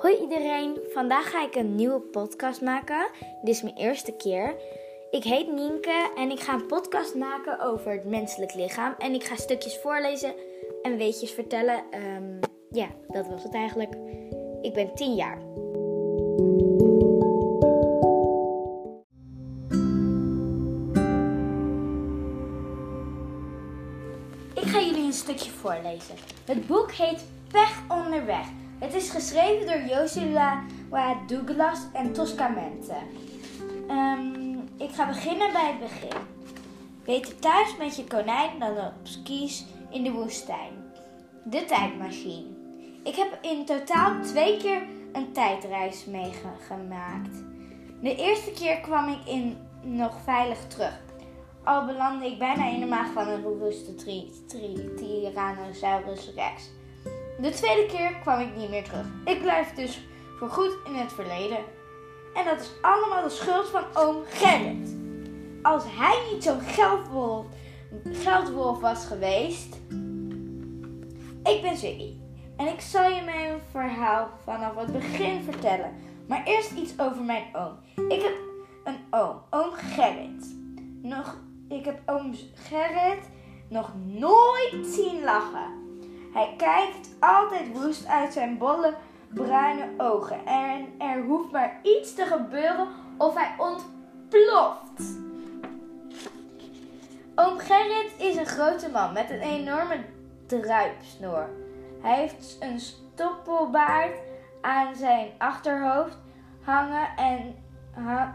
Hoi iedereen, vandaag ga ik een nieuwe podcast maken. Dit is mijn eerste keer. Ik heet Nienke en ik ga een podcast maken over het menselijk lichaam. En ik ga stukjes voorlezen en weetjes vertellen. Ehm, ja, dat was het eigenlijk. Ik ben 10 jaar. Ik ga jullie een stukje voorlezen. Het boek heet Pech onderweg. Het is geschreven door Joshua Douglas en Toscamente. Um, ik ga beginnen bij het begin. Beter thuis met je konijn dan op skis in de woestijn. De tijdmachine. Ik heb in totaal twee keer een tijdreis meegemaakt. De eerste keer kwam ik in nog veilig terug. Al belandde ik bijna in de maag van een robuuste Tyrannosaurus rex. De tweede keer kwam ik niet meer terug. Ik blijf dus voorgoed in het verleden. En dat is allemaal de schuld van oom Gerrit. Als hij niet zo'n geldwolf, geldwolf was geweest. Ik ben Ziggy. En ik zal je mijn verhaal vanaf het begin vertellen. Maar eerst iets over mijn oom. Ik heb een oom, oom Gerrit. Nog, ik heb oom Gerrit nog nooit zien lachen. Hij kijkt altijd woest uit zijn bolle bruine ogen. En er hoeft maar iets te gebeuren of hij ontploft. Oom Gerrit is een grote man met een enorme druipsnoor. Hij heeft een stoppelbaard aan zijn achterhoofd hangen en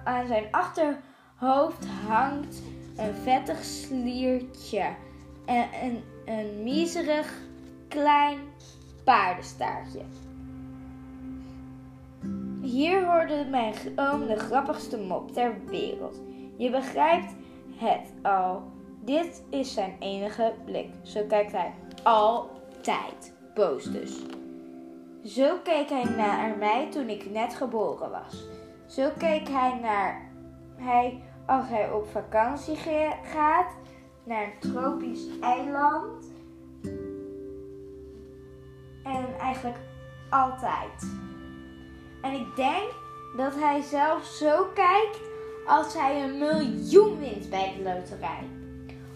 aan zijn achterhoofd hangt een vettig sliertje en een, een miserig klein paardenstaartje. Hier hoorde mijn oom de grappigste mop ter wereld. Je begrijpt het al. Dit is zijn enige blik. Zo kijkt hij altijd. Boos dus. Zo keek hij naar mij toen ik net geboren was. Zo keek hij naar hij als hij op vakantie gaat naar een tropisch eiland eigenlijk altijd. En ik denk dat hij zelf zo kijkt als hij een miljoen wint bij de loterij.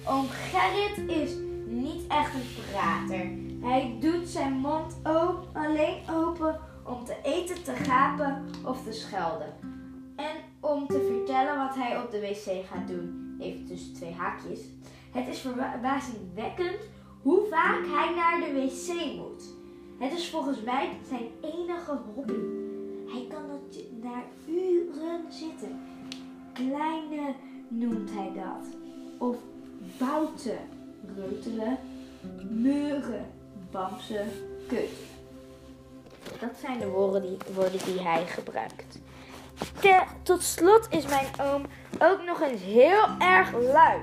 Oom Gerrit is niet echt een prater. Hij doet zijn mond open, alleen open om te eten, te gapen of te schelden. En om te vertellen wat hij op de wc gaat doen. Even tussen twee haakjes. Het is verbazingwekkend hoe vaak hij naar de wc moet. Het is volgens mij zijn enige hobby. Hij kan het naar uren zitten. Kleine noemt hij dat. Of bouten, reutelen, meuren, bamsen, kut. Dat zijn de woorden die, woorden die hij gebruikt. tot slot is mijn oom ook nog eens heel erg lui.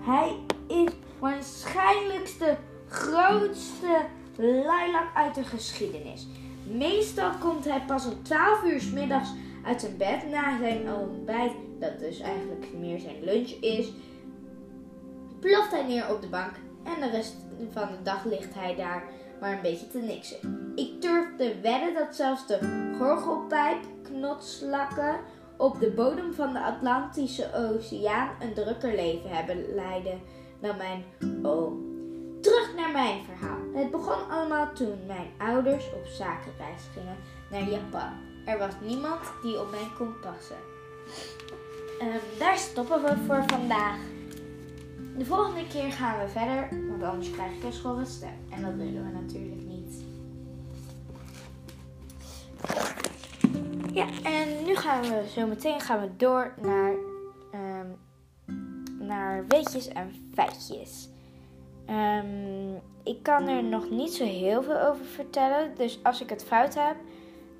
Hij is waarschijnlijk de grootste Lilac uit de geschiedenis. Meestal komt hij pas om 12 uur s middags uit zijn bed na zijn ontbijt, dat dus eigenlijk meer zijn lunch is. Ploft hij neer op de bank en de rest van de dag ligt hij daar maar een beetje te niksen. Ik durf te wedden dat zelfs de gorgelpijp-knotslakken op de bodem van de Atlantische Oceaan een drukker leven hebben leiden dan mijn oom. Terug naar mijn verhaal. Het begon allemaal toen mijn ouders op zakenreis gingen naar Japan. Er was niemand die op mij kon passen. Um, daar stoppen we voor vandaag. De volgende keer gaan we verder, want anders krijg ik een schorre stem. En dat willen we natuurlijk niet. Ja, en nu gaan we zo meteen gaan we door naar, um, naar weetjes en feitjes. Um, ik kan er nog niet zo heel veel over vertellen. Dus als ik het fout heb,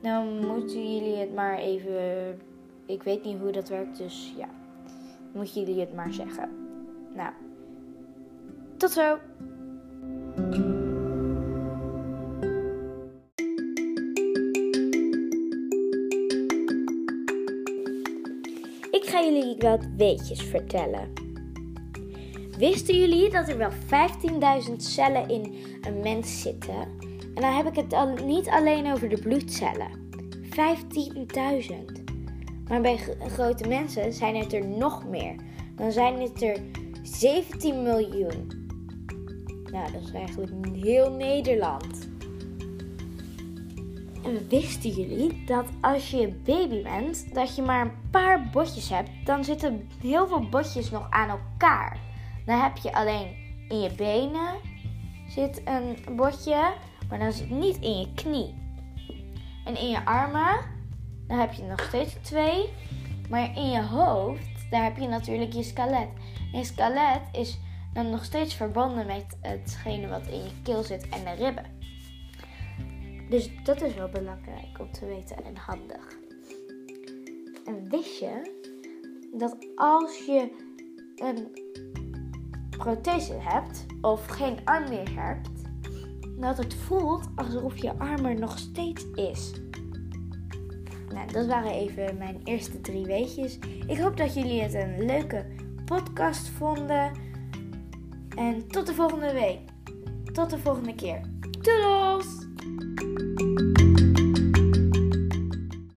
dan moeten jullie het maar even. Ik weet niet hoe dat werkt, dus ja. Moeten jullie het maar zeggen. Nou, tot zo. Ik ga jullie wat weetjes vertellen. Wisten jullie dat er wel 15.000 cellen in een mens zitten? En dan heb ik het al niet alleen over de bloedcellen. 15.000. Maar bij grote mensen zijn het er nog meer. Dan zijn het er 17 miljoen. Nou, dat is eigenlijk heel Nederland. En wisten jullie dat als je baby bent, dat je maar een paar botjes hebt, dan zitten heel veel botjes nog aan elkaar. Dan heb je alleen in je benen zit een botje, maar dan zit niet in je knie. En in je armen, dan heb je nog steeds twee. Maar in je hoofd, daar heb je natuurlijk je skelet. En je skelet is dan nog steeds verbonden met hetgene wat in je keel zit en de ribben. Dus dat is wel belangrijk om te weten en handig. En wist je dat als je een prothese hebt of geen arm meer hebt, dat het voelt alsof je arm er nog steeds is. Nou, dat waren even mijn eerste drie weetjes. Ik hoop dat jullie het een leuke podcast vonden. En tot de volgende week. Tot de volgende keer. Doei!